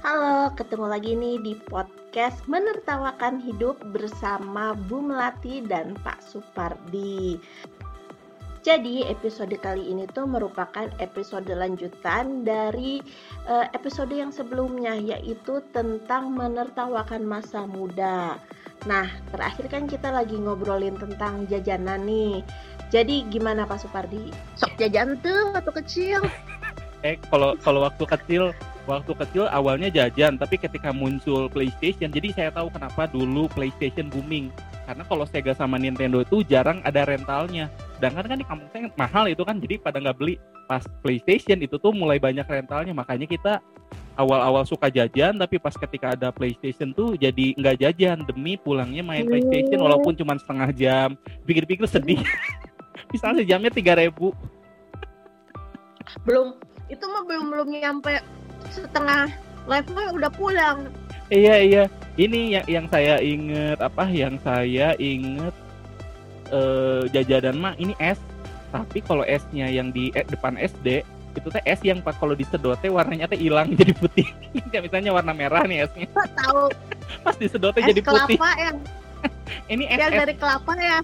Halo, ketemu lagi nih di podcast Menertawakan Hidup bersama Bu Melati dan Pak Supardi. Jadi episode kali ini tuh merupakan episode lanjutan dari uh, episode yang sebelumnya yaitu tentang menertawakan masa muda. Nah, terakhir kan kita lagi ngobrolin tentang jajanan nih. Jadi gimana Pak Supardi? Sok jajan tuh waktu kecil. Eh, kalau kalau waktu kecil waktu kecil awalnya jajan tapi ketika muncul PlayStation jadi saya tahu kenapa dulu PlayStation booming. Karena kalau Sega sama Nintendo itu jarang ada rentalnya. Sedangkan kan di kampung saya mahal itu kan jadi pada nggak beli. Pas PlayStation itu tuh mulai banyak rentalnya makanya kita awal-awal suka jajan tapi pas ketika ada PlayStation tuh jadi nggak jajan. Demi pulangnya main PlayStation Hmm. walaupun cuma setengah jam. Pikir-pikir sedih. Misalnya jamnya tiga ribu. Belum itu mah belum belum nyampe setengah live-nya udah pulang. Iya iya, ini yang yang saya inget apa? Yang saya inget eh jajanan mah ini es. Tapi kalau esnya yang di eh, depan SD itu teh es yang pas kalau disedot teh warnanya teh hilang jadi putih. Kayak misalnya warna merah nih esnya, tahu pas disedot teh jadi putih. kelapa yang Ini es, yang es dari kelapa ya.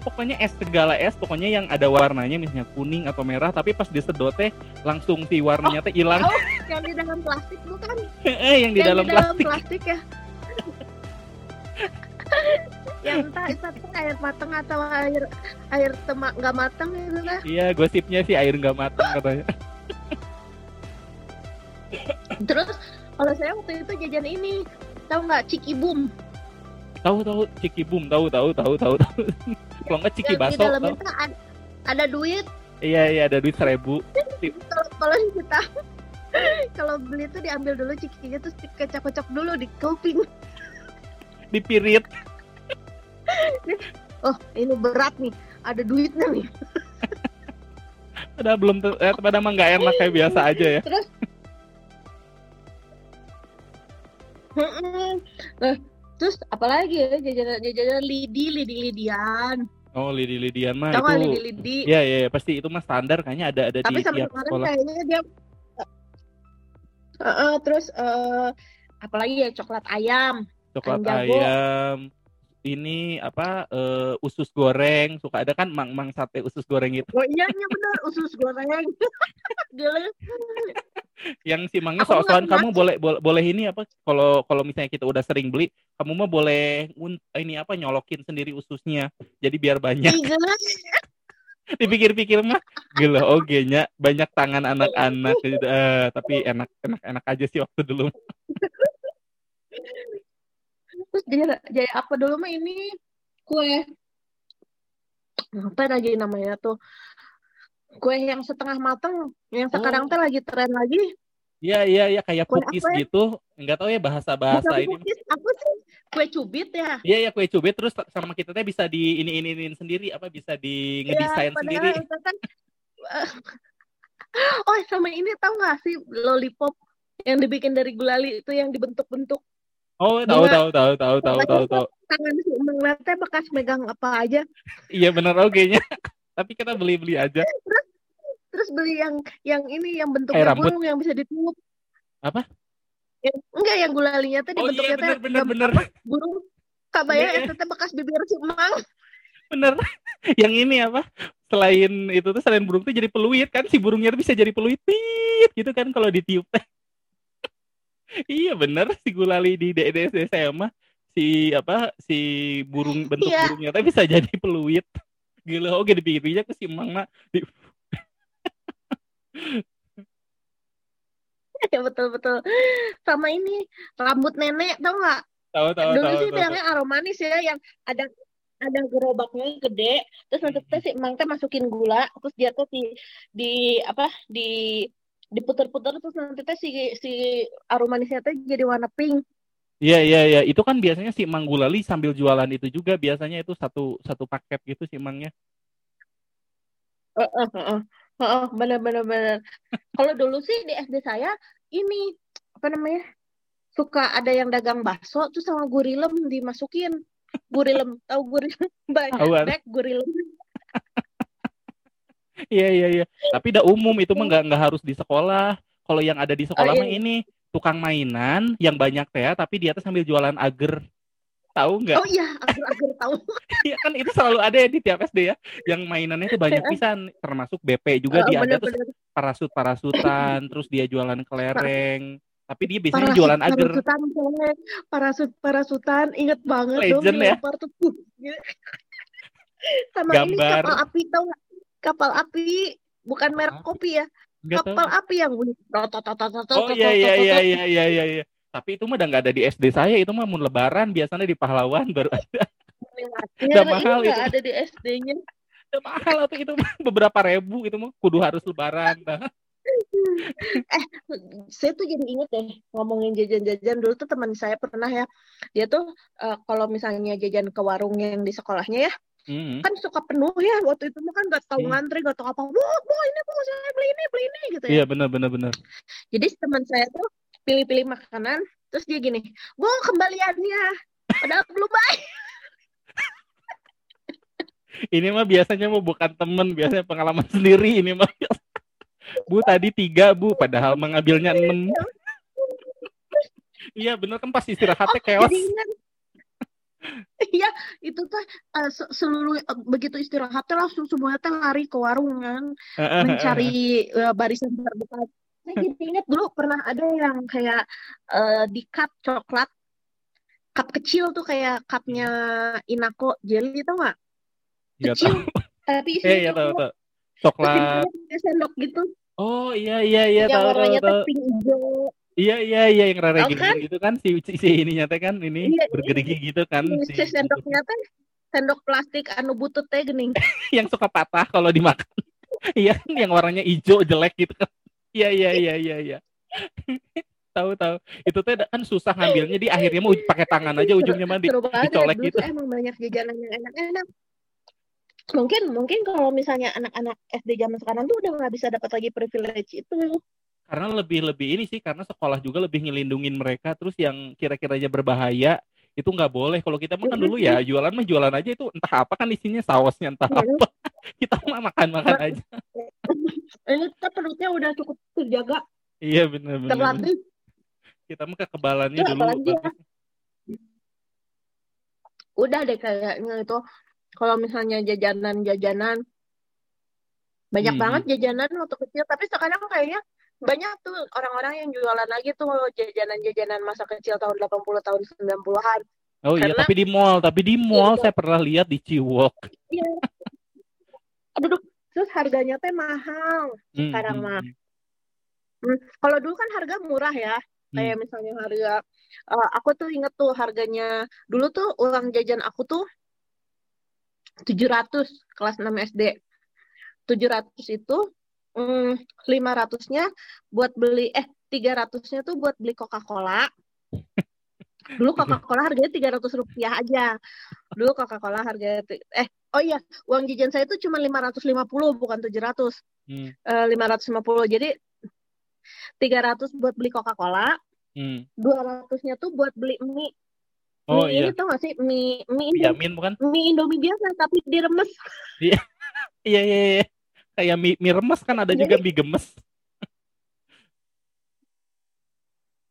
Pokoknya es segala es pokoknya yang ada warnanya misalnya kuning atau merah tapi pas disedot teh langsung si warnanya teh hilang. tahu. yang di dalam plastik bukan? Eh yang di dalam plastik. plastik ya. yang entah itu air matang atau air air temak nggak matang itu lah. Iya, gosipnya sih air nggak matang katanya. Terus kalau saya waktu itu jajan ini tahu nggak ciki boom Tahu tahu Ciki Boom, tahu tahu tahu tahu tahu. Kalau nggak Ciki di Baso, tahu. tuh ada, ada duit Iya iya ada duit seribu. kalau kita kalau beli itu diambil dulu cikinya terus dikocok-kocok dulu di kuping Dipirit. oh ini berat nih ada duitnya nih Padahal belum eh, padahal mah nggak enak kayak biasa aja ya. terus nah, terus apalagi ya jajanan jajanan lidi lidi lidian Oh lidi lidian mah tau nggak lidi itu. lidi Iya iya pasti itu mah standar kayaknya ada ada tapi di sampai tiap sekarang sekolah. kayaknya dia Uh-uh, terus eh, apalagi ya coklat ayam Coklat ayam. Ini apa eh, usus goreng suka ada kan mang mang sate usus goreng itu oh iya iya benar usus goreng gila yang si mangnya soal-soalan kamu boleh boleh boleh ini apa kalau kalau misalnya kita udah sering beli kamu mah boleh ini apa nyolokin sendiri ususnya jadi biar banyak. Gila dipikir-pikir mah gila oke nya banyak tangan anak-anak gitu. Eh, tapi enak enak enak aja sih waktu dulu. Terus jadi jadi apa dulu mah ini kue. Apa lagi namanya tuh kue yang setengah matang yang sekarang Oh. tuh lagi tren lagi. Iya iya iya kayak Kue cookies apa ya? gitu. Nggak tahu ya bahasa bahasa bukan ini. cookies apa sih? Kue cubit ya? Iya iya kue cubit. Terus sama kita teh bisa di ini ini iniin sendiri apa bisa di ngedesain Ya, sendiri kan oh sama ini tau gak sih? Lollipop yang dibikin dari gulali itu yang dibentuk-bentuk. Oh tahu tahu tahu tahu tahu tahu tahu. tangan si Nate bekas megang apa aja. Iya bener oke nya tapi kita beli beli aja terus beli yang yang ini yang bentuknya rambut. burung yang bisa ditiup Apa? yang, enggak yang gulalinya tuh oh iya dibentuknya bener tuh bener. bener burung. Kabayang Iya. itu teh bekas bibir si Emang bener. Yang ini apa? Selain itu tuh selain burung tuh jadi peluit kan? Si burungnya tuh bisa jadi peluit. Gitu kan kalau ditiup teh. Iya bener. Si gulali di DDS saya mah si apa? Si burung bentuk Iya. burungnya teh bisa jadi peluit gila oke dipikir-pikir ke si emang mah di- ya betul betul. Sama ini rambut nenek tau nggak? Tahu tahu dulu tahu sih tahu, bilangnya aromanis ya yang ada ada gerobaknya gede terus nanti teh si emang teh masukin gula terus dia tuh di di apa di diputer-puter terus nanti teh si si aromanisnya teh jadi warna pink Iya iya iya itu kan biasanya si Mang Gulali sambil jualan itu juga biasanya itu satu satu paket gitu si Mangnya. Heeh, heeh. Heeh, bener bener bener. Kalau dulu sih di SD saya ini apa namanya? Suka ada yang dagang bakso tuh sama gurilem dimasukin. Gurilem, tahu gurilem? Ada. baik gurilem. Iya iya iya. Tapi udah umum itu mah nggak nggak harus di sekolah. Kalau yang ada di sekolah Oh, iya. mah ini tukang mainan yang banyak teh tapi dia tuh sambil jualan agar tahu nggak? Oh iya, agar-agar tahu. Iya kan itu selalu ada ya di tiap SD ya, yang mainannya itu banyak pisan, termasuk BP juga Oh, dia ada bener, tuh parasut-parasutan, terus dia jualan kelereng, tapi dia biasanya Parasut, jualan agar. parasutan, parasut, parasutan, inget banget Legend dong ya. tuh. Sama ini Gambar. kapal api tau nggak? Kapal api, bukan merek kopi ya. Nggak tahu. Kapal api yang bunyi. Oh iya iya iya iya iya iya. iya. Tapi itu mah udah nggak ada di SD saya, itu mah mau lebaran biasanya di pahlawan baru ada. Ya, Udah mahal itu. ada di SD-nya. Udah mahal tuh itu mah beberapa ribu itu mah kudu harus lebaran. Nah, Saya tuh jadi inget deh ngomongin jajan-jajan dulu tuh teman saya pernah ya. Dia tuh eh, kalau misalnya jajan ke warung yang di sekolahnya ya, hmm. kan suka penuh ya waktu itu mah kan gak tahu Hmm. ngantri gak tahu apa. Wah, wah ini bu saya beli ini beli ini gitu ya. Iya benar benar benar. Jadi teman saya tuh pilih-pilih makanan, terus dia gini, gue kembaliannya, padahal belum bayar. Ini mah biasanya mau bukan temen, biasanya pengalaman sendiri ini mah. Bu tadi tiga bu, padahal mengambilnya enam. Iya bener kan pas istirahatnya chaos. Jadi ingat. Iya, itu tuh eh, se- seluruh eh, begitu istirahatnya langsung semuanya teh lari ke warung kan, mencari eh, barisan terdekat. Saya jadi ingat dulu pernah ada yang kayak eh, di cup coklat, cup kecil tuh kayak cupnya Inako jelly tau nggak? Nggak Kecil, tapi Eh isinya iya tahu coklat. Terus sendok gitu, Oh iya iya iya yang tahu tahu warnanya tahu. pink hijau. Iya iya iya yang rare gini kan? gitu kan si si, si ininya teh kan ini Iya, bergerigi gitu kan si, Si sendoknya teh sendok plastik anu butut teh gening. yang suka patah kalau dimakan. Iya kan yang warnanya hijau jelek gitu kan. Iya iya iya iya iya. tahu tahu. Itu teh kan susah ngambilnya di akhirnya mau pakai tangan aja ujungnya mah di, Seru banget dicolek gitu. emang banyak jajanan yang enak-enak. Mungkin mungkin kalau misalnya anak-anak SD zaman sekarang tuh udah nggak bisa dapat lagi privilege itu. Karena lebih lebih ini sih karena sekolah juga lebih ngelindungin mereka terus yang kira-kiranya berbahaya itu nggak boleh kalau kita makan dulu ya jualan mah jualan aja itu entah apa kan isinya sausnya entah Hmm. apa kita mah makan makan aja Ini kita perutnya udah cukup terjaga, iya benar benar terlatih. kita mah kekebalannya Ya, dulu ya. Udah deh kayaknya itu kalau misalnya jajanan-jajanan banyak Hmm. banget jajanan waktu kecil, tapi sekarang kayaknya banyak tuh orang-orang yang jualan lagi tuh jajanan-jajanan masa kecil tahun 80 tahun 90-an. Oh iya, Karena- tapi di mall, tapi di mall Iya. saya pernah lihat di Ciwok. Iya. Aduh, duh. terus harganya teh mahal. Hmm, Sekarang hmm, mah. hmm. Hmm, Kalau dulu kan harga murah ya. Kayak Hmm. misalnya harga eh, aku tuh inget tuh harganya dulu tuh uang jajan aku tuh 700 kelas 6 SD. 700 itu hmm, 500-nya buat beli eh 300-nya tuh buat beli Coca-Cola. Dulu Coca-Cola harganya 300 rupiah aja. Dulu Coca-Cola harganya ti- eh oh iya, uang jajan saya itu cuma 550 bukan 700. Hmm, Eh, 550. Jadi 300 buat beli Coca-Cola, hmm. 200-nya tuh buat beli mie. Oh mie iya, ini tuh gak sih? Mie, mie, Indo- Yamin bukan? mie Indomie biasa tapi diremes. Iya iya iya. Kayak mie, mie remes kan ada Jadi- juga mie gemes.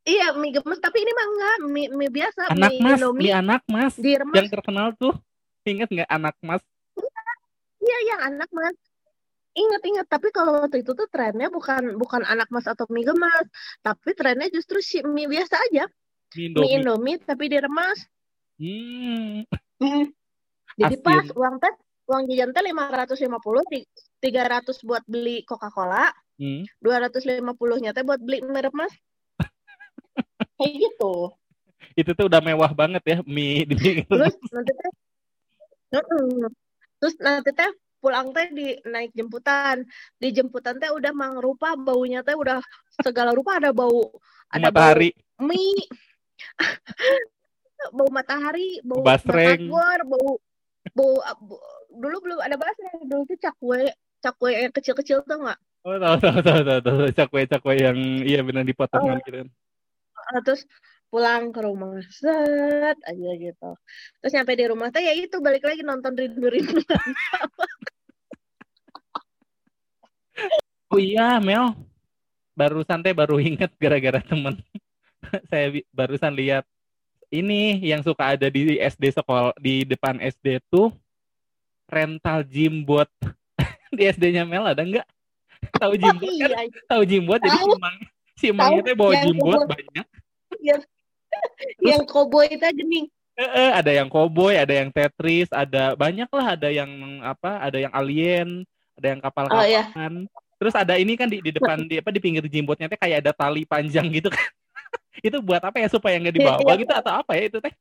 Iya, mie gemes tapi ini mah enggak, mie, mie biasa, Anak mie mas, Indomie mie anak mas. diremes. Yang terkenal tuh, ingat nggak anak mas? Iya, yang anak mas. Ingat-ingat, tapi kalau waktu itu tuh trennya bukan bukan anak mas atau mie gemes, tapi trennya justru si mie biasa aja, Mie mie Indomie. Indomie tapi diremes. Hmm. Jadi Asin. pas uang teh uang jajan teh 550, ti- 300 buat beli Coca-Cola, Hmm. 250-nya teh buat beli mie remes. Kayak gitu. Itu tuh udah mewah banget ya mie di Terus nanti teh. Terus nanti teh pulang teh di naik jemputan. Di jemputan teh udah mangrupa baunya teh udah segala rupa ada bau ada matahari. bau mie. bau matahari, bau Basreng. bau bau bu- dulu belum ada basreng, dulu tuh cakwe, cakwe yang kecil-kecil tuh nggak? Oh tahu tahu tahu tahu tahu cakwe cakwe yang iya benar dipotongan gitu. Ah, terus pulang ke rumah set aja gitu terus nyampe di rumah teh ya itu balik lagi nonton rindu-rindu Oh iya Mel, baru santai baru inget gara-gara temen. saya barusan lihat ini yang suka ada di SD sekolah di depan SD tuh rental gym buat di SD-nya Mel ada nggak? Tahu gym buat kan? Iya, Tahu gym buat jadi si Mang si Mang itu bawa gym buat banyak. yang yang koboi itu gening. Eh, eh, ada yang cowboy, ada yang Tetris, ada banyak lah, ada yang apa, ada yang alien, ada yang kapal Oh ya. kapalan. Terus ada ini kan di, di depan di apa di pinggir jimbotnya teh kayak ada tali panjang gitu kan. Itu buat apa ya supaya nggak dibawa Iya. gitu atau apa ya itu teh?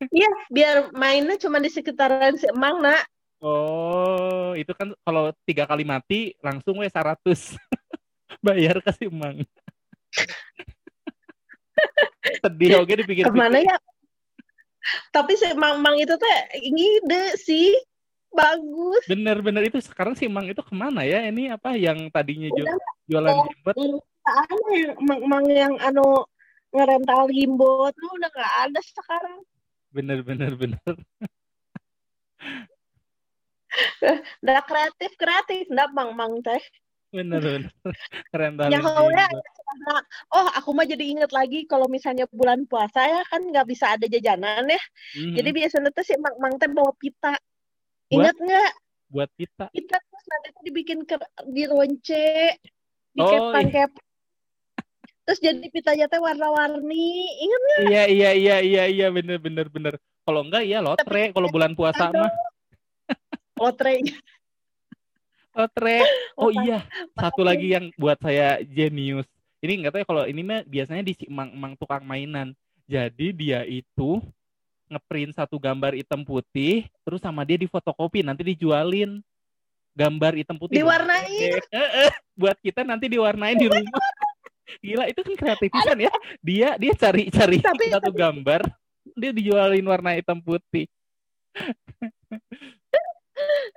Iya, biar mainnya cuma di sekitaran si Emang, nak. Oh, itu kan kalau tiga kali mati langsung we 100 bayar ke si Mang. Sedih oke dipikir-pikir. Ke mana ya? Tapi si Mang-Mang itu teh ngide sih. Bagus. Bener-bener itu sekarang si Mang itu ke mana ya? Ini apa yang tadinya Udah jualan Oh. Ada yang Mang-Mang yang anu ngerental gimbot tuh udah nggak ada sekarang. Bener-bener bener. Udah kreatif kreatif, ndak Mang-Mang teh. Bener bener. Keren banget. Nyahonya Nah, oh aku mah jadi inget lagi kalau misalnya bulan puasa ya kan nggak bisa ada jajanan ya. Mhm. Jadi biasanya tuh si Mang Mang teh bawa pita. Ingat nggak? buat kita. Pita terus nanti tuh dibikin ke dironce, Oh, dikepang iya. Terus jadi pitanya teh warna-warni. Ingat nggak? Iya iya iya iya iya bener bener bener. Kalau enggak ya lotre kalau bulan puasa Aduh. mah Lotre. lotre. Oh iya, satu lagi yang buat saya jenius. Ini nggak tahu ya kalau ini mah biasanya di si emang tukang mainan. Jadi dia itu ngeprint satu gambar hitam putih, terus sama dia difotokopi nanti dijualin gambar hitam putih. Diwarnain. Buat kita nanti diwarnain di rumah. Gila itu kan kreativisan ya. Dia dia cari-cari Tapi- satu gambar, dia dijualin warna hitam putih.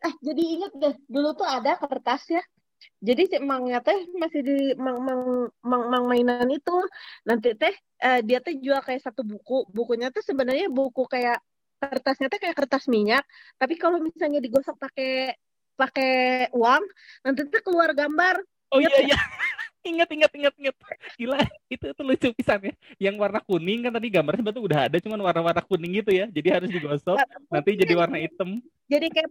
Eh, jadi inget deh, dulu tuh ada kertas ya. Jadi si emangnya teh masih di mang mang mang, mang mainan itu. Nanti teh eh, dia teh jual kayak satu buku. Bukunya tuh sebenarnya buku kayak kertasnya teh kayak kertas minyak. Tapi kalau misalnya digosok pakai pakai uang, nanti tuh keluar gambar. Oh iya iya. Ingat ingat ingat ingat. Gila, itu itu lucu pisan ya. Yang warna kuning kan tadi gambarnya betul udah ada cuman warna-warna kuning gitu ya. Jadi harus digosok nanti jadi warna hitam. Jadi kayak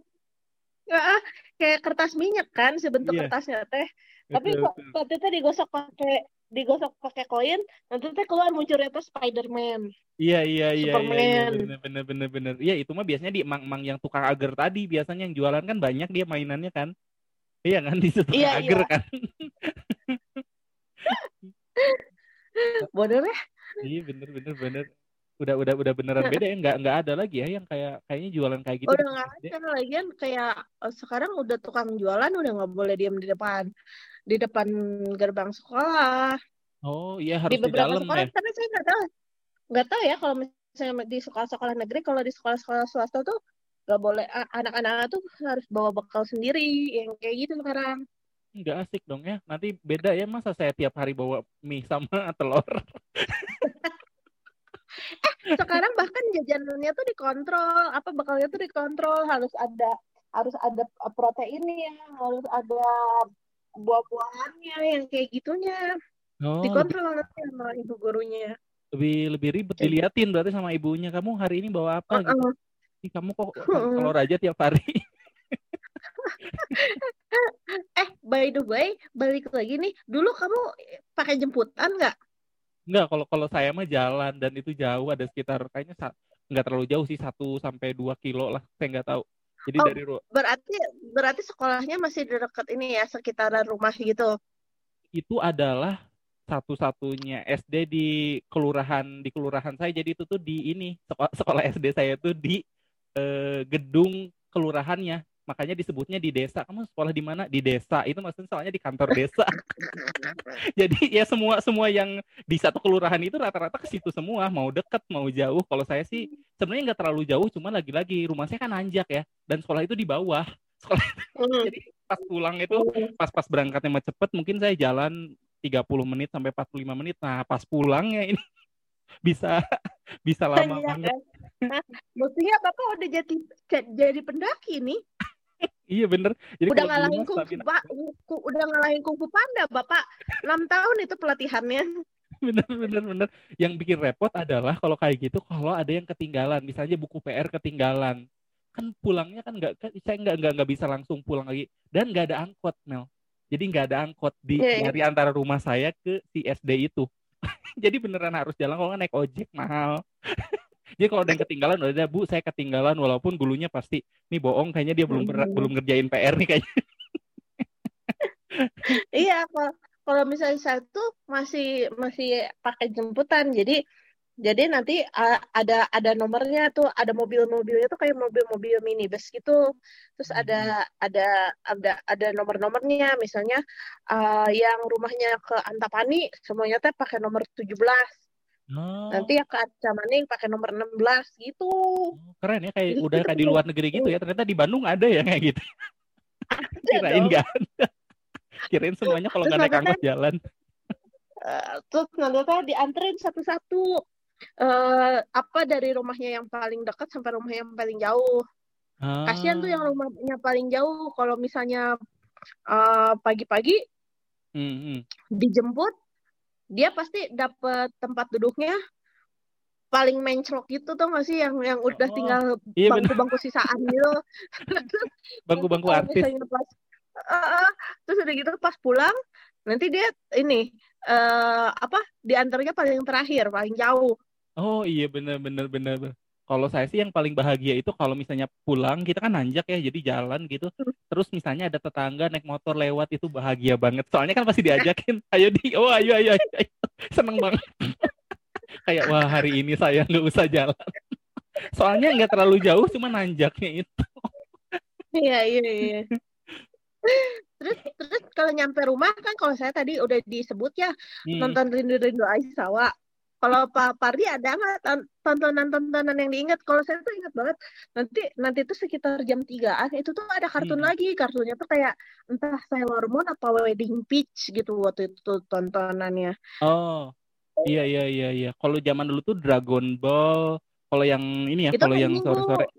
kayak kertas minyak kan sebentuk Iya. kertasnya teh. Tapi kok nanti teh digosok pakai digosok pakai koin, nanti teh keluar munculnya tuh Spider-Man. Iya iya iya iya, iya Superman. bener bener bener. Iya itu mah biasanya di emang-emang yang tukang agar tadi biasanya yang jualan kan banyak dia mainannya kan. Iya kan di situ tukang Iya, agar iya. kan. Bodoh deh. Iya bener bener bener. Udah udah udah beneran beda ya nggak nggak ada lagi ya yang kayak kayaknya jualan kayak gitu. Udah di nggak ada lagian kayak eh, sekarang udah tukang jualan udah nggak boleh diam di depan di depan gerbang sekolah. Oh iya harus Di di beberapa dalam sekolah ya. tapi saya nggak tahu nggak tahu ya kalau misalnya di sekolah-sekolah negeri kalau di sekolah-sekolah swasta tuh nggak boleh anak-anak tuh harus bawa bekal sendiri yang kayak gitu sekarang. Nggak asik dong ya. Nanti beda ya masa saya tiap hari bawa mie sama telur. Sekarang bahkan jajanannya tuh dikontrol, apa bekalnya tuh dikontrol, harus ada harus ada proteinnya, harus ada buah-buahannya yang kayak gitunya. Oh, Dikontrol nanti sama ibu gurunya. lebih lebih ribet Jadi- diliatin berarti sama ibunya. Kamu hari ini bawa apa gitu. Heeh. Ih, kamu kok telur aja tiap hari. Eh, by the way, balik lagi nih. Dulu kamu pakai jemputan nggak? Enggak, kalau kalau saya mah jalan dan itu jauh ada sekitar kayaknya sa- nggak terlalu jauh sih 1 sampai 2 kilo lah. Saya nggak tahu. Jadi Oh. dari Berarti berarti sekolahnya masih di dekat ini ya, sekitaran rumah gitu. itu adalah satu-satunya SD di kelurahan di kelurahan saya. Jadi itu tuh di ini sekolah, sekolah SD saya tuh di eh, gedung kelurahannya. Makanya disebutnya di desa. Kamu sekolah di mana? Di desa. Itu maksudnya soalnya di kantor desa. Jadi ya semua semua yang di satu kelurahan itu rata-rata ke situ semua, mau deket mau jauh. Kalau saya sih sebenarnya nggak terlalu jauh, cuma lagi-lagi rumah saya kan nanjak ya, dan sekolah itu di bawah. Sekolah Hmm. jadi pas pulang itu pas-pas berangkatnya mah cepet, mungkin saya jalan 30 menit sampai 45 menit. Nah, pas pulangnya ini bisa bisa lama Iya banget. kan? Hah? Buktinya Bapak udah jadi jadi pendaki nih. Iya bener. Jadi udah ngalahin kungfu Pak, udah ngalahin kungfu panda bapak enam tahun itu pelatihannya bener bener bener. Yang bikin repot adalah kalau kayak gitu kalau ada yang ketinggalan, misalnya buku PR ketinggalan, kan pulangnya kan nggak kan saya nggak nggak nggak bisa langsung pulang lagi dan nggak ada angkot Mel. Jadi nggak ada angkot di Iya, iya. dari antara rumah saya ke si SD itu. Jadi beneran harus jalan kalau naik ojek mahal. Jadi kalau ada yang ketinggalan udah bu saya ketinggalan walaupun dulunya pasti nih bohong kayaknya dia belum Mhm. belum ngerjain PR nih kayaknya. Iya, kalau kalau misalnya saya tuh masih masih pakai jemputan, jadi jadi nanti uh, ada ada nomornya tuh, ada mobil-mobilnya tuh kayak mobil-mobil minibus gitu. Terus ada ada ada ada nomor-nomornya, misalnya uh, yang rumahnya ke Antapani semuanya teh pakai nomor 17. Oh, Nanti yang ke Acamaning pakai nomor 16 gitu. keren ya kayak udah kayak di luar negeri gitu ya. Ternyata di Bandung ada ya kayak gitu. ada Kirain dong. nggak ada. Kirain semuanya kalau Terus nggak naik angkot jalan. Eh, terus nanti teh dianterin satu-satu eh apa dari rumahnya yang paling dekat sampai rumah yang paling jauh. Kasihan tuh yang Ah. rumahnya paling jauh kalau misalnya eh, pagi-pagi Hmm, hmm. dijemput, dia pasti dapet tempat duduknya paling menclok gitu tuh nggak sih yang yang udah Oh, tinggal iya bangku-bangku sisaan gitu. Bangku-bangku artis. pas eh, terus udah gitu pas pulang nanti dia ini eh apa diantarnya paling terakhir paling jauh Oh iya bener bener bener. Kalau saya sih yang paling bahagia itu kalau misalnya pulang kita kan nanjak ya jadi jalan gitu. Terus misalnya ada tetangga naik motor lewat itu bahagia banget. Soalnya kan pasti diajakin, ayo di, oh ayo ayo ayo, ayo. seneng banget. Kayak wah hari ini saya nggak usah jalan. Soalnya nggak terlalu jauh cuma nanjaknya itu. Iya iya iya. Terus terus kalau nyampe rumah kan kalau saya tadi udah disebut ya Hmm. nonton Rindu Rindu Aisawa. Kalau Pak Pardi ada nggak ton- tontonan-tontonan yang diingat? Kalau saya tuh ingat banget nanti nanti tuh sekitar jam 3-an itu tuh ada kartun Hmm. lagi. Kartunnya tuh kayak entah Sailor Moon apa Wedding Peach gitu waktu itu tontonannya. Oh iya iya iya iya. Kalau zaman dulu tuh Dragon Ball. Kalau yang ini ya, Itu kalau yang sore-sore.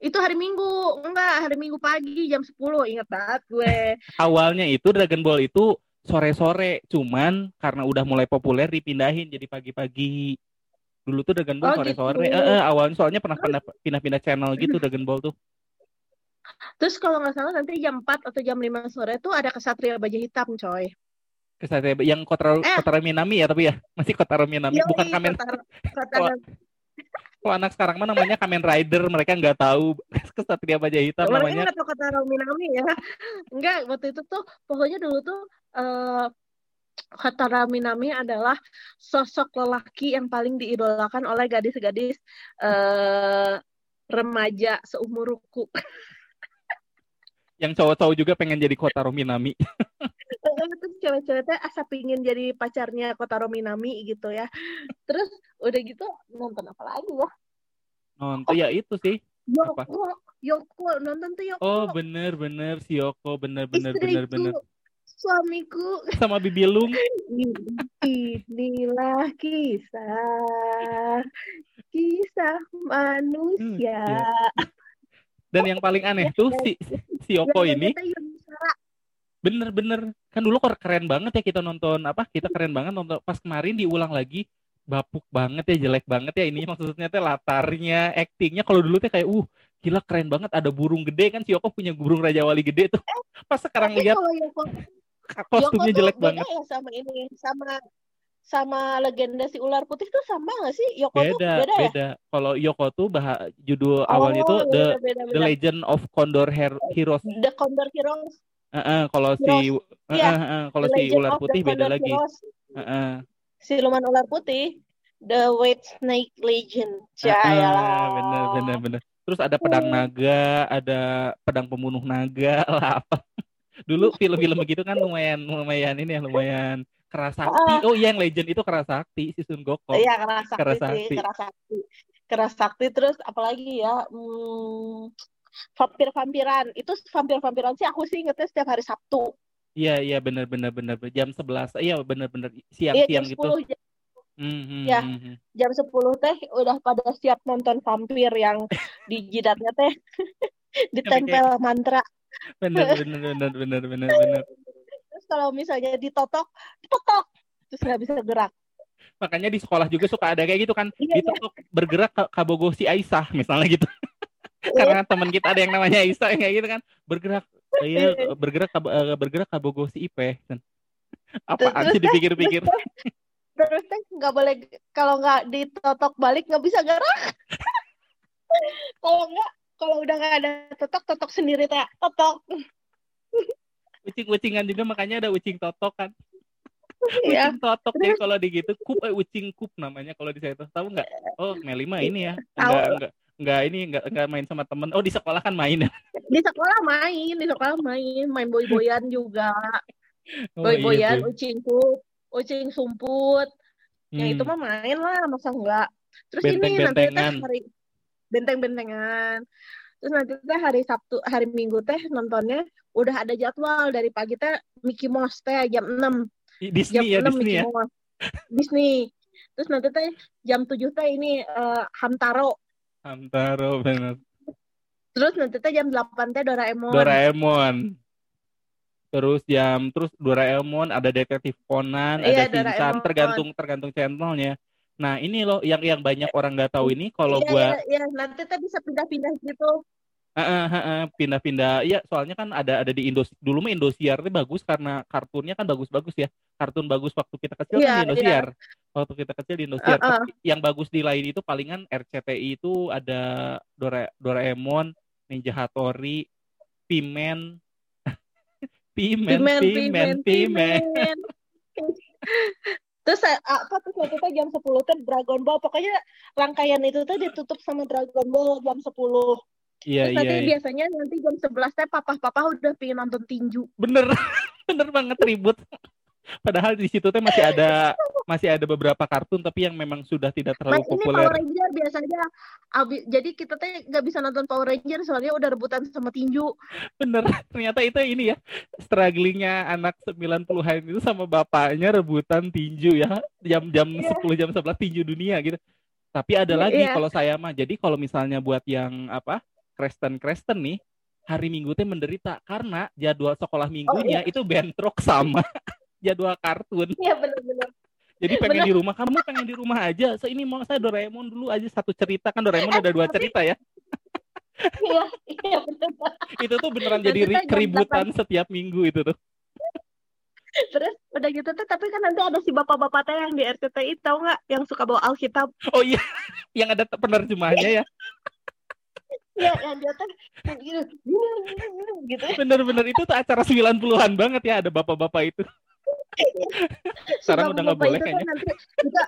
Itu hari Minggu. Enggak, hari Minggu pagi jam 10. Ingat banget gue. awalnya itu Dragon Ball itu sore-sore, cuman karena udah mulai populer dipindahin jadi pagi-pagi. Dulu tuh Dragon Ball Oh, sore-sore. gitu. Eh, eh, awalnya soalnya pernah pindah- pindah-pindah channel gitu Dragon Ball tuh. Terus kalau nggak salah nanti jam 4 atau jam 5 sore tuh ada Kesatria Baja Hitam, coy. Kesatria yang Kotaro Eh. Kotaro Minami ya tapi ya masih Kotaro Minami Yoi, bukan Kamen. Kota- Kalau- Kalau anak sekarang mah namanya Kamen Rider, mereka nggak tahu Kesatria Baja Hitam Mereka namanya. nggak tahu kata Minami ya. Enggak, waktu itu tuh pokoknya dulu tuh eh kata Minami adalah sosok lelaki yang paling diidolakan oleh gadis-gadis eh remaja seumuruku. Yang cowok-cowok juga pengen jadi Kotaro Minami. Cewek-cewek teh asa pingin jadi pacarnya Kotaro Minami gitu ya. Terus udah gitu nonton apa lagi ya? Nonton ya itu sih. Apa? Yoko, Yoko nonton tuh Yoko. Oh bener bener si Yoko bener bener bener Istriku, bener suamiku. sama Bibi Lung. Inilah kisah kisah manusia. Hmm, iya. Dan yang paling aneh tuh si si Yoko Yang ini. Bener-bener kan dulu kok keren banget ya kita nonton apa kita keren banget nonton. Pas kemarin diulang lagi bapuk banget ya jelek banget ya ini maksudnya teh latarnya actingnya kalau dulu teh kayak uh gila keren banget ada burung gede. Kan si Yoko punya burung Raja Wali gede tuh. Pas sekarang Tapi lihat Yoko, kostumnya Yoko jelek beda banget. ya sama ini, sama sama legenda si ular putih tuh sama nggak sih? Yoko tuh beda beda ya? beda. Kalau Yoko tuh bah judul awalnya tuh Oh, the beda, beda, The beda. Legend of Condor Her- Heroes. The Condor Heroes, Heeh, kalau si heeh, Iya, heeh, kalau si ular putih beda lagi Heroes. Heeh. Siluman ular putih, The White Snake Legend. Jayalah. bener bener bener terus ada pedang Hmm. naga ada pedang pembunuh naga lah apa dulu film-film begitu kan lumayan lumayan ini ya lumayan kerasakti oh iya yang legend itu kerasakti si Sun Gokong Iya kerasa Kerasakti. sakti, kerasa sakti, kerasa sakti terus apalagi ya, hmm, vampir-vampiran. Itu vampir-vampiran sih aku sih ingetnya setiap hari Sabtu, iya iya bener bener bener. Jam 11 iya bener bener. Iya jam siang-siang gitu. 10 jam, Hmm, hmm, Ya. jam 10 teh udah pada siap nonton vampir yang di jidatnya teh. Ditempel mantra. Bener bener bener bener bener bener. Terus kalau misalnya ditotok ditotok. Terus nggak bisa gerak. Makanya di sekolah juga suka ada kayak gitu kan. Iya, ditotok bergerak ke kabogo si Aisyah misalnya gitu. Iya. karena teman kita ada yang namanya Aisyah kayak gitu kan. Bergerak iya bergerak kab- eh, bergerak kabogo si Ipe apaan Terus- sih dipikir-pikir? terus teh nggak boleh kalau nggak ditotok balik nggak bisa gerak. Kalau nggak kalau udah nggak ada totok totok sendiri teh totok. Ucing-ucingan juga makanya ada ucing totok kan. Ya ucing totok jadi kalau di gitu kup eh, ucing kup namanya kalau di saya tahu nggak? Oh Melima ini ya enggak enggak enggak ini enggak enggak main sama temen. Oh di sekolah kan main ya? Di sekolah main di sekolah main. Main boy boyan juga. Oh, boy iya boyan tuh. ucing kup ucing sumput. Yang Hmm. itu mah main lah masa enggak terus ini nanti teh hari benteng-bentengan. Terus nanti teh hari Sabtu hari Minggu teh nontonnya udah ada jadwal. Dari pagi teh Mickey Mouse teh jam 6 jam Disney ya 6 Disney ya? Mouse. Disney. Terus nanti teh jam 7 teh ini eh, Hamtaro Hamtaro bener terus nanti teh jam 8 teh Doraemon Doraemon terus jam terus Doraemon ada detektif Conan Iya, ada Shinchan tergantung tergantung channelnya nah ini loh yang yang banyak orang nggak tahu ini kalau Iya, gua iya, iya. nanti teh bisa pindah-pindah gitu pindah-pindah. Iya, soalnya kan ada ada di Indo dulu mah Indosiar itu bagus karena kartunnya kan bagus-bagus ya. Kartun bagus waktu kita kecil kan Iya, di Indosiar. Waktu kita kecil di Indosiar. Heeh. Tapi Yang bagus di lain itu palingan RCTI itu ada Dora, Doraemon, Ninja Hattori, Pimen, Pimen, pimen Pimen, pimen Pimen. pimen terus eh, apa tuh nanti teh jam 10 teh Dragon Ball pokoknya rangkaian itu tuh ditutup sama Dragon Ball jam 10 Iya, terus nanti iya. iya. biasanya nanti jam 11 teh papa-papa udah pengen nonton tinju Bener, bener banget ribut. Padahal di situ teh masih ada masih ada beberapa kartun tapi yang memang sudah tidak terlalu Mas ini populer. Power Ranger biasanya abi- jadi kita teh nggak bisa nonton Power Ranger soalnya udah rebutan sama tinju Bener, ternyata itu ini ya strugglingnya anak 90-an itu sama bapaknya rebutan tinju ya jam-jam Iya. 10 jam 11 tinju dunia gitu. Tapi ada lagi Iya. kalau saya mah. Jadi kalau misalnya buat yang apa Kristen Kristen nih hari Minggu teh menderita karena jadwal sekolah Oh, minggunya itu bentrok sama jadwal kartun. iya bener-bener Jadi pengen di rumah, kamu pengen di rumah aja. So ini mau saya Doraemon dulu aja satu cerita kan Doraemon ada dua cerita ya. iya iya bener Itu tuh beneran jadi keributan setiap minggu itu tuh. terus udah gitu tuh tapi kan nanti ada si bapak-bapak teh yang di RCTI tahu nggak yang suka bawa Alkitab Oh iya, yang ada penerjemahnya ya. ya yang dia gitu gitu Bener-bener itu tuh acara 90-an banget ya ada bapak-bapak itu. Sekarang udah nggak boleh itu kayaknya. nanti juga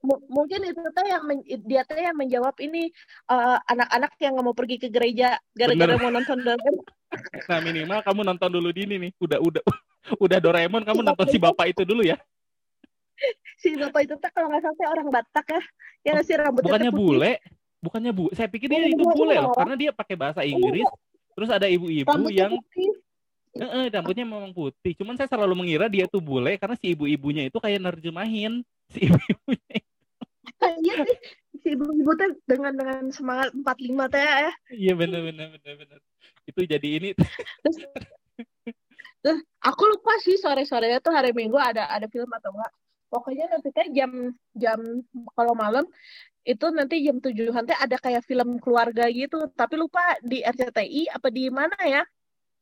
mu- mungkin itu teh yang men- dia teh yang menjawab ini eh, anak-anak yang nggak mau pergi ke gereja gara-gara Bener. mau nonton Doraemon Nah minimal kamu nonton dulu dini nih. Udah udah udah Doraemon kamu Si nonton bapak si itu. bapak itu dulu ya. si bapak itu teh kalau nggak salah orang Batak ya yang ngasih rambutnya Bukannya bule, bukannya bu. Saya pikir dia itu bule, loh karena dia pakai bahasa Inggris. Terus ada ibu-ibu yang putih eh, rambutnya memang putih. Cuman saya selalu mengira dia tuh bule karena si ibu-ibunya itu kayak nerjemahin si ibu-ibunya. iya sih si ibu-ibu teh dengan dengan semangat 45 teh ya Iya bener bener bener bener. Itu jadi ini terus terus aku lupa sih sore-sorenya tuh hari Minggu ada ada film atau enggak pokoknya nanti teh jam jam kalau malam itu nanti jam tujuhan teh ada kayak film keluarga gitu tapi lupa di RCTI apa di mana ya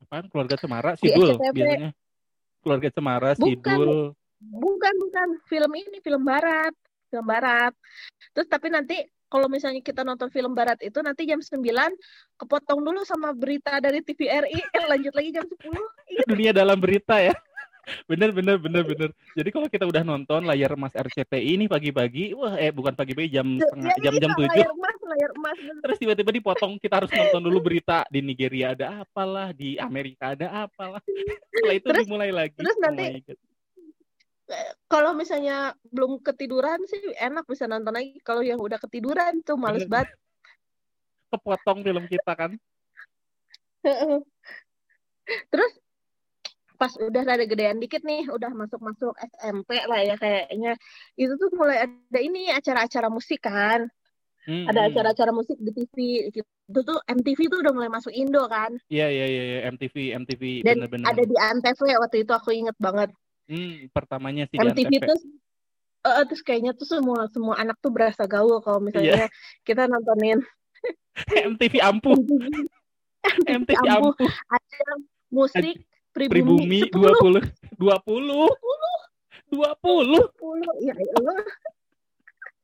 apaan keluarga Cemara Sidul biasanya. Keluarga Cemara Bukan. Sidul. bukan bukan film ini film barat film barat terus tapi nanti kalau misalnya kita nonton film barat itu nanti jam 9 kepotong dulu sama berita dari TVRI lanjut lagi jam 10 Ingat Dunia dalam berita ya. Bener bener bener bener. Jadi kalau kita udah nonton layar emas RCTI ini pagi-pagi, wah eh bukan pagi-pagi jam setengah Ya, jam jam tujuh. layar emas layar emas bener. Terus tiba-tiba dipotong kita harus nonton dulu berita di Nigeria ada apalah, di Amerika ada apalah. Setelah itu Terus- dimulai lagi. terus Oh nanti- God. kalau misalnya belum ketiduran sih enak bisa nonton lagi kalau yang udah ketiduran tuh males banget kepotong film kita kan. terus pas udah ada gedean dikit nih udah masuk-masuk SMP lah ya kayaknya. Itu tuh mulai ada ini acara-acara musik kan. Hmm, ada hmm. acara-acara musik di TV itu tuh MTV tuh udah mulai masuk Indo kan. Iya iya iya iya, MTV MTV dan bener-bener. ada di Antv waktu itu aku inget banget. Hmm, pertamanya sih di MTV Antv. tuh eh, terus kayaknya tuh semua semua anak tuh berasa gaul kalau misalnya kita nontonin. MTV ampuh, MTV MTV ampuh. ada musik pribumi, Pribumi 10 20 20 20 10 ya Allah.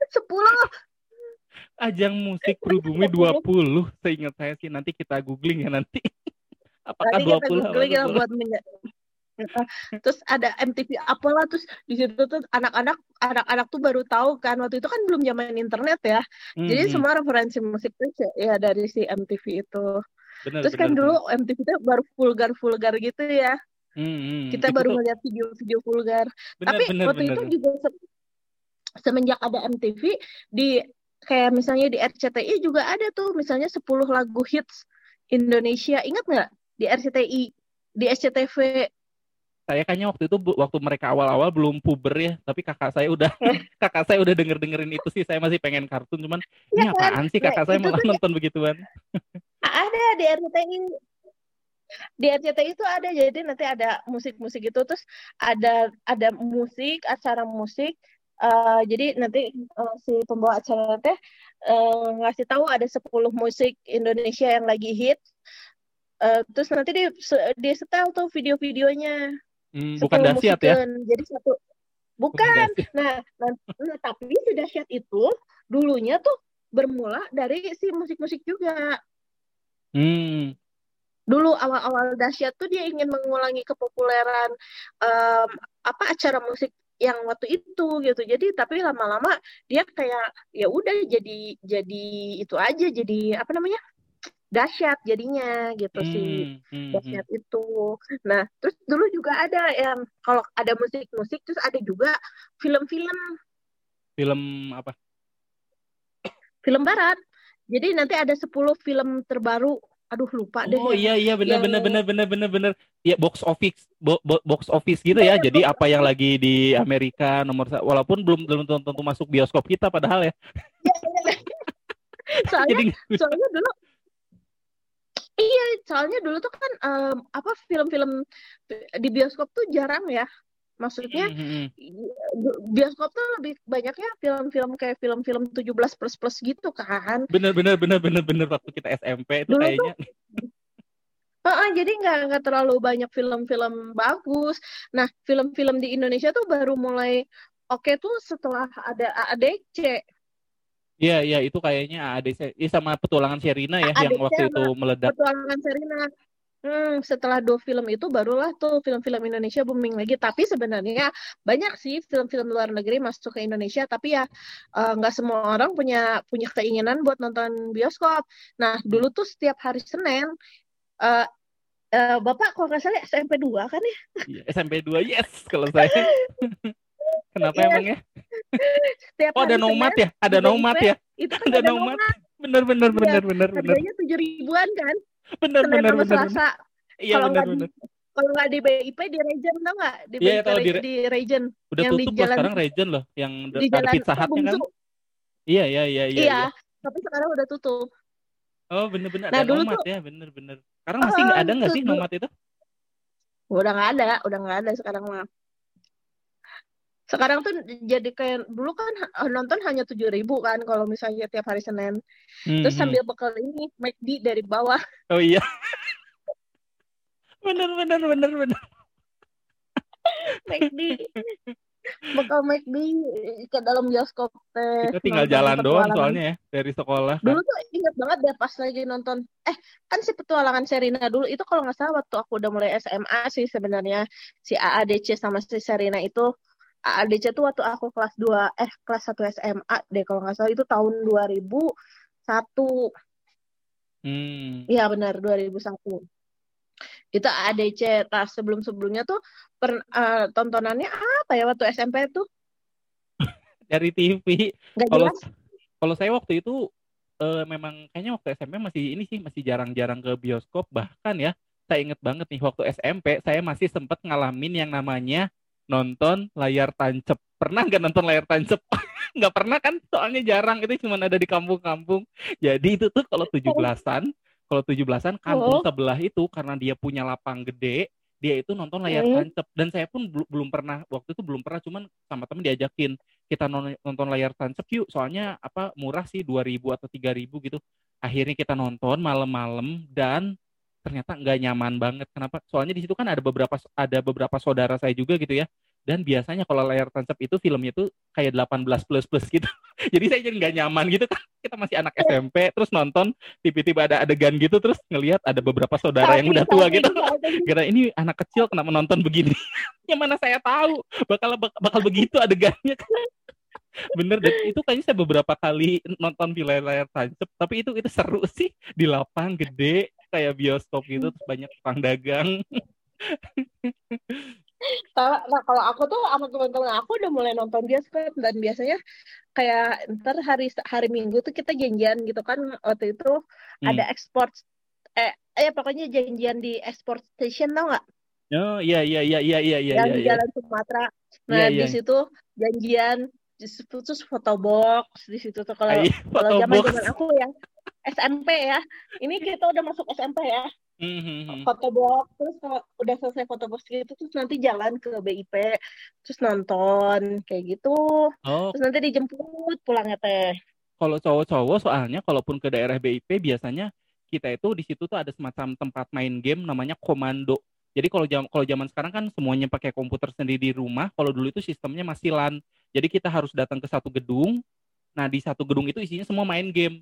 10 ajang musik pribumi 20 seingat saya sih nanti kita googling ya nanti. Apakah Nanti kita 20 apa googling ya 20? buat terus ada MTV apalah terus di situ tuh anak-anak anak-anak tuh baru tahu kan waktu itu kan belum zaman internet ya. Hmm, jadi semua referensi musik tuh ya dari si MTV itu bener, terus kan bener, dulu MTV itu baru vulgar vulgar gitu ya. Bener. Hmm, hmm. kita Itu baru tuh ngeliat video-video vulgar. Bener, tapi bener, waktu bener. itu juga se- semenjak ada MTV di kayak misalnya di RCTI juga ada tuh misalnya 10 lagu hits Indonesia. Ingat nggak? Di RCTI di SCTV saya kayaknya waktu itu waktu mereka awal-awal belum puber ya. Tapi kakak saya udah kakak saya udah denger dengerin itu sih. Saya masih pengen kartun cuman ini Iya kan? apaan sih? Nah, kakak saya malah tuh nonton begituan ada di RCTI di RCTI itu ada jadi nanti ada musik-musik itu terus ada ada musik acara musik. Eh, jadi nanti eh, si pembawa acara teh eh, ngasih tahu ada 10 musik Indonesia yang lagi hit. Eh, terus nanti di di setel tuh video-videonya. Hmm, 10 bukan dahsyat ya? jadi satu bukan. Bukan nah, nah, nah, tapi si dahsyat itu dulunya tuh bermula dari si musik-musik juga hmm. Dulu awal-awal dahsyat tuh dia ingin mengulangi kepopuleran em, apa acara musik yang waktu itu gitu. Jadi tapi lama-lama dia kayak ya udah jadi jadi itu aja jadi apa namanya dahsyat jadinya gitu sih. Hmm, hmm, hmm. dahsyat itu. Nah terus dulu juga ada yang kalau ada musik-musik terus ada juga film-film. Film apa? Film barat jadi nanti ada 10 film terbaru aduh lupa deh Oh yang iya iya benar yang benar benar benar benar benar. Ya box office bo- bo- box office gitu ya. Jadi apa yang lagi di Amerika nomor walaupun belum belum tentu tentu masuk bioskop kita padahal ya. soalnya Jadi soalnya dulu iya soalnya dulu tuh kan em, apa film-film di bioskop tuh jarang ya maksudnya Hmm, hmm, i- bioskop tuh lebih banyaknya film-film kayak film-film 17 plus plus gitu kan. Benar benar benar benar benar waktu kita SMP itu dulu tuh kayaknya Heeh, jadi nggak nggak terlalu banyak film-film bagus. Nah film-film di Indonesia tuh baru mulai oke tuh setelah ada AADC Iya iya itu kayaknya AADC Iya, sama petualangan Sherina ya yang AADC waktu itu meledak. Petualangan Serina Hmm, setelah dua film itu barulah tuh film-film Indonesia booming lagi. Tapi sebenarnya banyak sih film-film luar negeri masuk ke Indonesia. Tapi ya eh, nggak semua orang punya punya keinginan buat nonton bioskop. Nah dulu tuh setiap hari Senin, eh eh, Bapak kalau nggak salah SMP 2 kan ya? Iya, SMP 2 yes kalau saya. Kenapa Iya, emang ya? setiap Oh ada nomad ya? Ada nomad ya? itu kan Ada nomad. nomad. Bener bener Iya, bener bener bener harganya tujuh ribuan kan? Bener bener. Selasa. Iya di bener. kalau nggak di BIP di Regen tau nggak? Di Iya BIP di di Regen udah yang di tutup loh jalan sekarang Regen loh yang di ada jalan Pizza Hut-nya kan? Iya iya iya iya. Iya, iya. tapi sekarang udah tutup. Oh bener-bener Nah ada dulu nomad tuh, ya bener-bener. Sekarang masih nggak ada nggak sih nomad itu? udah nggak ada, udah nggak ada sekarang mah. Sekarang tuh jadi kayak dulu kan nonton hanya tujuh ribu kan kalau misalnya tiap hari Senin. Hmm, Terus hmm. sambil bekal ini McD dari bawah, Oh iya bener bener bener bener. McD, bekal McD ke dalam bioskop teh Kita tinggal jalan doang soalnya ya dari sekolah kan. Dulu tuh inget banget deh pas lagi nonton, eh kan si petualangan Serina dulu itu kalau nggak salah waktu aku udah mulai SMA sih sebenarnya si AADC sama si Serina itu AADC tuh waktu aku kelas 2 eh kelas 1 SMA deh kalau nggak salah. Itu tahun 2001 Hmm. Iya benar 2001 itu AADC nah sebelum sebelumnya tuh per, eh, tontonannya apa ya waktu SMP tuh? Dari TV. Kalau kalau saya waktu itu eh, memang kayaknya waktu SMP masih ini sih masih jarang-jarang ke bioskop. Bahkan ya saya inget banget nih waktu SMP saya masih sempat ngalamin yang namanya nonton layar tancep. Pernah nggak nonton layar tancep? Nggak pernah kan? Soalnya jarang. Itu cuma ada di kampung-kampung. Jadi itu tuh kalau tujuh belasan kalau tujuh belasan kampung Oh. sebelah itu karena dia punya lapang gede dia itu nonton layar Hmm. tancap dan saya pun bel- belum pernah waktu itu belum pernah cuman sama temen diajakin kita non- nonton layar tancap yuk. Soalnya apa murah sih 2000 atau 3000 gitu. Akhirnya kita nonton malam-malam dan ternyata nggak nyaman banget. Kenapa? Soalnya di situ kan ada beberapa ada beberapa saudara saya juga gitu ya. Dan biasanya kalau layar tancap itu filmnya tuh kayak 18 plus plus gitu. Jadi saya jadi nggak nyaman gitu kan. Kita masih anak SMP terus nonton tiba-tiba ada adegan gitu terus ngelihat ada beberapa saudara yang udah tua gitu. Kira ini anak kecil kenapa nonton begini? Yang mana saya tahu bakal bak- bakal begitu adegannya kan bener dan itu kayaknya saya beberapa kali nonton di layar tancap tapi itu itu seru sih di lapang gede kayak bioskop gitu terus banyak tukang dagang Nah, kalau aku tuh sama teman-teman aku udah mulai nonton bioskop dan biasanya kayak ntar hari hari Minggu tuh kita janjian gitu kan waktu itu Hmm. ada export eh eh pokoknya janjian di export station tau nggak oh iya iya iya iya iya iya yang iya di iya. Jalan Sumatera. Nah Iya, di iya. situ janjian terus foto box di situ tuh kalau iya, kalau zaman box. zaman aku ya SMP ya. Ini kita udah masuk SMP ya. Hmm, hmm, hmm. Foto box terus kalau udah selesai foto box gitu terus nanti jalan ke BIP terus nonton kayak gitu. Oh, Terus nanti dijemput pulangnya teh. kalau cowok-cowok soalnya kalaupun ke daerah BIP biasanya kita itu di situ tuh ada semacam tempat main game namanya komando. Jadi kalau jam kalau zaman sekarang kan semuanya pakai komputer sendiri di rumah. Kalau dulu itu sistemnya masih LAN. Jadi kita harus datang ke satu gedung. Nah, di satu gedung itu isinya semua main game.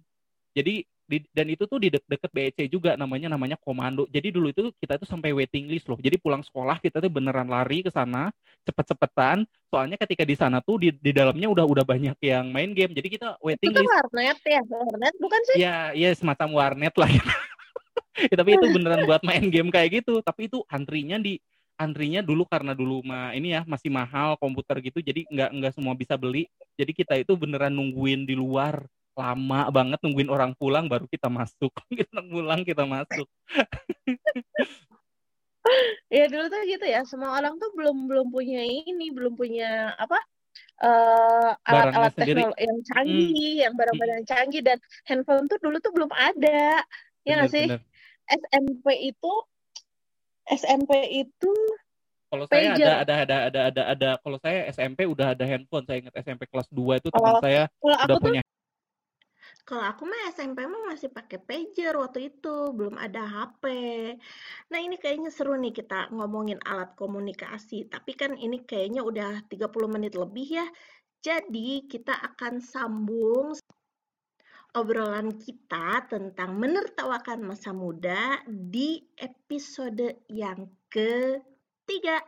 Jadi di- dan itu tuh di de- deket BEC juga namanya namanya komando. Jadi dulu itu kita tuh sampai waiting list loh. Jadi pulang sekolah kita tuh beneran lari ke sana cepet-cepetan. Soalnya ketika di sana tuh di, di dalamnya udah udah banyak yang main game. Jadi kita Itu waiting kan list warnet ya, warnet bukan sih? ya ya semacam warnet lah ya, tapi itu beneran buat main game kayak gitu tapi itu antrinya di antrinya dulu karena dulu mah ini ya masih mahal komputer gitu jadi nggak nggak semua bisa beli. Jadi kita itu beneran nungguin di luar lama banget nungguin orang pulang baru kita masuk. Kita pulang kita masuk. Ya dulu tuh gitu ya, semua orang tuh belum belum punya ini, belum punya apa eh, alat-alat teknologi yang canggih, yang barang-barang canggih dan handphone tuh dulu tuh belum ada. Ya nggak sih? SMP itu SMP itu kalau saya Pager. ada ada ada ada ada ada kalau saya SMP udah ada handphone saya ingat SMP kelas 2 itu teman Oh, saya kalau udah aku tuh punya Kalau aku mah SMP mah masih pakai pager waktu itu, belum ada HP. Nah, ini kayaknya seru nih kita ngomongin alat komunikasi, tapi kan ini kayaknya udah 30 menit lebih ya. Jadi, kita akan sambung obrolan kita tentang menertawakan masa muda di episode yang ketiga.